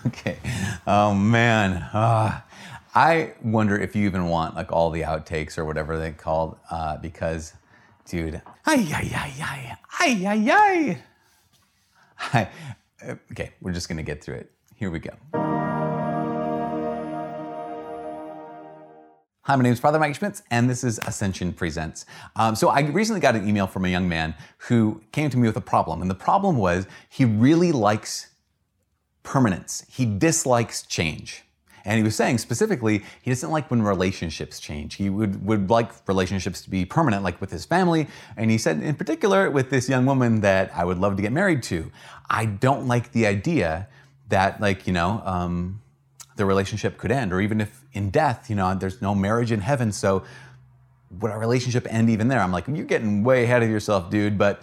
okay. Oh man. Uh, I wonder if you even want like all the outtakes or whatever they called, uh, because, dude, ay ay ay ay ay ay. Hi. Okay, we're just gonna get through it. Here we go. Hi, my name is Father Mike Schmitz, and this is Ascension Presents. Um, so, I recently got an email from a young man who came to me with a problem, and the problem was he really likes permanence. He dislikes change. And he was saying specifically, he doesn't like when relationships change. He would, would like relationships to be permanent, like with his family. And he said, in particular, with this young woman that I would love to get married to, I don't like the idea that, like, you know, um, the relationship could end, or even if in death, you know, there's no marriage in heaven. So would our relationship end even there? I'm like, you're getting way ahead of yourself, dude. But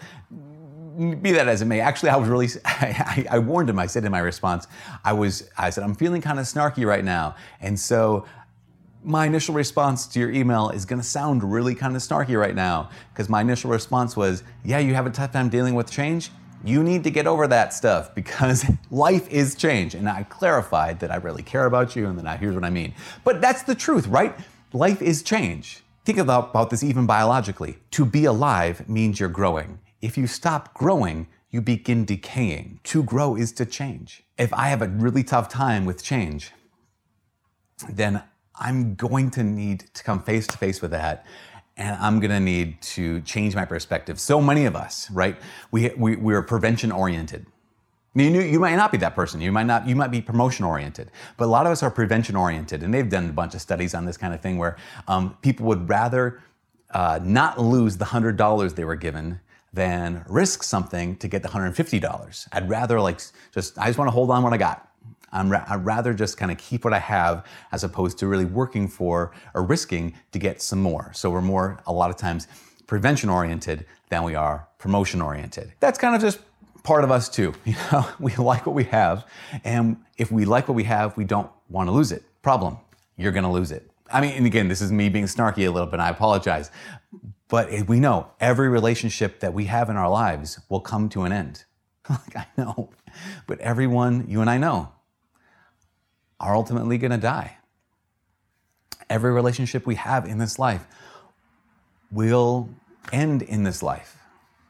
be that as it may, actually, I was really, I, I, warned him. I said in my response, I was, I said, I'm feeling kind of snarky right now. And so my initial response to your email is going to sound really kind of snarky right now because my initial response was, yeah, you have a tough time dealing with change. You need to get over that stuff because life is change. And I clarified that I really care about you and that I, here's what I mean. But that's the truth, right? Life is change. Think about, about this even biologically. To be alive means you're growing. If you stop growing, you begin decaying. To grow is to change. If I have a really tough time with change, then I'm going to need to come face to face with that and I'm gonna need to change my perspective. So many of us, right? We, we, we're prevention oriented. You, you might not be that person. You might not. You might be promotion oriented. But a lot of us are prevention oriented, and they've done a bunch of studies on this kind of thing where um, people would rather uh, not lose the hundred dollars they were given than risk something to get the $150. I'd rather like just, I just want to hold on what I got. i ra- I'd rather just kind of keep what I have as opposed to really working for or risking to get some more. So we're more, a lot of times, prevention oriented than we are promotion oriented. That's kind of just part of us too. You know, we like what we have. And if we like what we have, we don't want to lose it. Problem, you're going to lose it. I mean, and again, this is me being snarky a little bit, I apologize. But we know every relationship that we have in our lives will come to an end. like, I know. But everyone you and I know are ultimately going to die. Every relationship we have in this life will end in this life.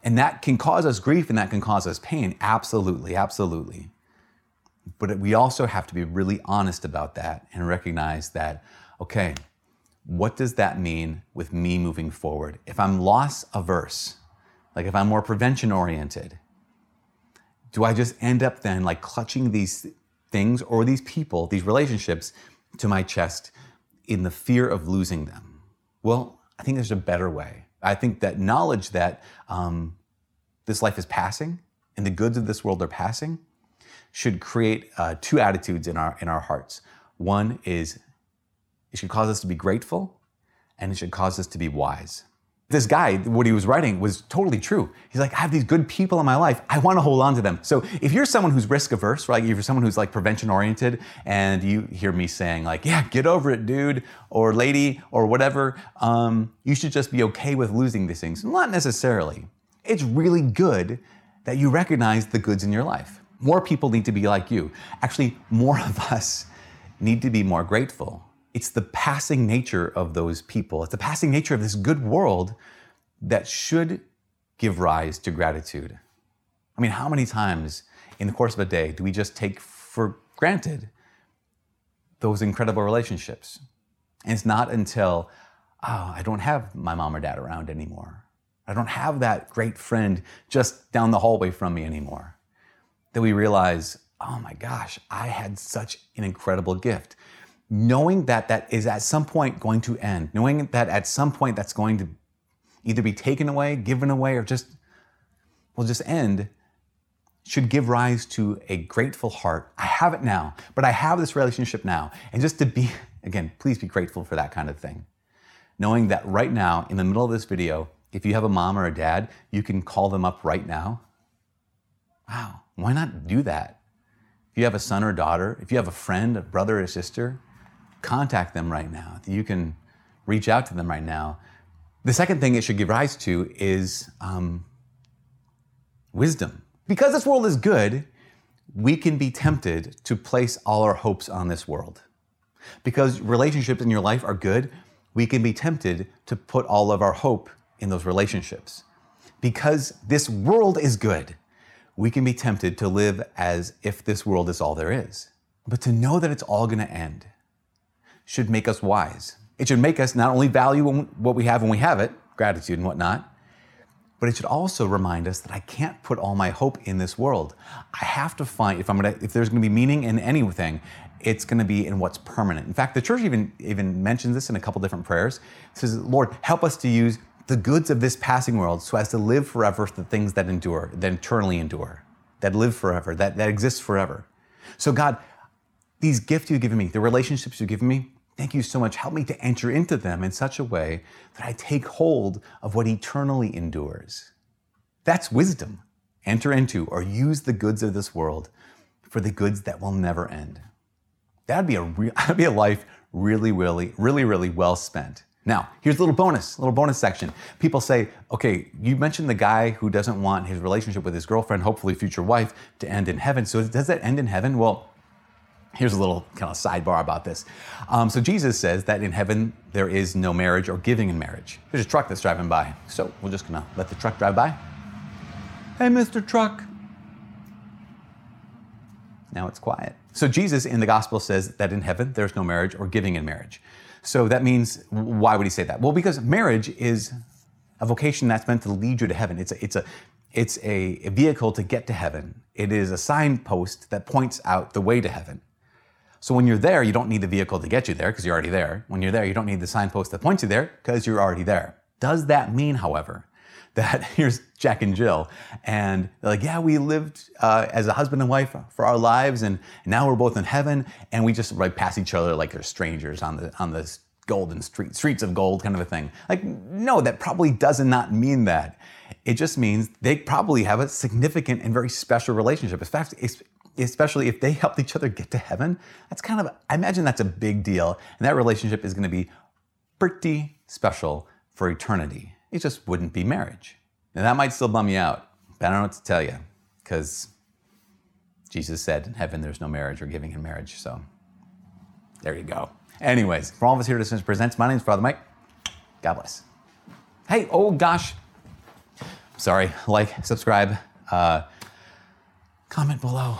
And that can cause us grief and that can cause us pain. Absolutely, absolutely. But we also have to be really honest about that and recognize that, okay, what does that mean with me moving forward? If I'm loss averse, like if I'm more prevention oriented, do I just end up then like clutching these things or these people, these relationships to my chest in the fear of losing them? Well, I think there's a better way. I think that knowledge that um, this life is passing and the goods of this world are passing should create uh, two attitudes in our in our hearts. One is it should cause us to be grateful and it should cause us to be wise. This guy, what he was writing was totally true. He's like, I have these good people in my life. I want to hold on to them. So if you're someone who's risk averse, right? If you're someone who's like prevention oriented and you hear me saying like, yeah, get over it, dude, or lady, or whatever, um, you should just be okay with losing these things. Not necessarily. It's really good that you recognize the goods in your life. More people need to be like you. Actually, more of us need to be more grateful it's the passing nature of those people. It's the passing nature of this good world that should give rise to gratitude. I mean, how many times in the course of a day do we just take for granted those incredible relationships? And it's not until, oh, I don't have my mom or dad around anymore. I don't have that great friend just down the hallway from me anymore. That we realize, oh my gosh, I had such an incredible gift knowing that that is at some point going to end, knowing that at some point that's going to either be taken away, given away, or just will just end, should give rise to a grateful heart. I have it now, but I have this relationship now. And just to be, again, please be grateful for that kind of thing. Knowing that right now, in the middle of this video, if you have a mom or a dad, you can call them up right now. Wow, why not do that? If you have a son or daughter, if you have a friend, a brother or sister, contact them right now. You can reach out to them right now. The second thing it should give rise to is um, wisdom. Because this world is good, we can be tempted to place all our hopes on this world. Because relationships in your life are good, we can be tempted to put all of our hope in those relationships. Because this world is good, we can be tempted to live as if this world is all there is. But to know that it's all going to end should make us wise. It should make us not only value what we have when we have it, gratitude and whatnot, but it should also remind us that I can't put all my hope in this world. I have to find if I'm gonna if there's gonna be meaning in anything, it's gonna be in what's permanent. In fact, the church even even mentions this in a couple different prayers. It says, Lord, help us to use the goods of this passing world so as to live forever for the things that endure, that eternally endure, that live forever, that, that exist forever. So God, these gifts you've given me, the relationships you've given me, Thank you so much. Help me to enter into them in such a way that I take hold of what eternally endures. That's wisdom. Enter into or use the goods of this world for the goods that will never end. That'd be a re- that'd be a life really, really, really, really well spent. Now, here's a little bonus, little bonus section. People say, okay, you mentioned the guy who doesn't want his relationship with his girlfriend, hopefully future wife, to end in heaven. So does that end in heaven? Well, Here's a little kind of sidebar about this. Um, so Jesus says that in heaven there is no marriage or giving in marriage. There's a truck that's driving by. So we're just gonna let the truck drive by. Hey, Mr. Truck. Now it's quiet. So Jesus in the gospel says that in heaven there's no marriage or giving in marriage. So that means, why would he say that? Well, because marriage is a vocation that's meant to lead you to heaven. It's a, it's a, it's a, a vehicle to get to heaven. It is a signpost that points out the way to heaven. So when you're there, you don't need the vehicle to get you there because you're already there. When you're there, you don't need the signpost that points you there because you're already there. Does that mean, however, that here's Jack and Jill, and they're like, yeah, we lived uh, as a husband and wife for our lives, and now we're both in heaven, and we just right pass each other like they're strangers on the on the golden street, streets of gold kind of a thing. Like, no, that probably does not mean that. It just means they probably have a significant and very special relationship. In fact, especially if they helped each other get to heaven, that's kind of, I imagine that's a big deal. And that relationship is going to be pretty special for eternity. It just wouldn't be marriage. Now, that might still bum you out, but I don't know what to tell you because Jesus said in heaven there's no marriage or giving in marriage. So there you go. Anyways, for all of us here at Ascension Presents, my name is Father Mike. God bless. Hey, oh gosh. Sorry, like, subscribe, uh, comment below.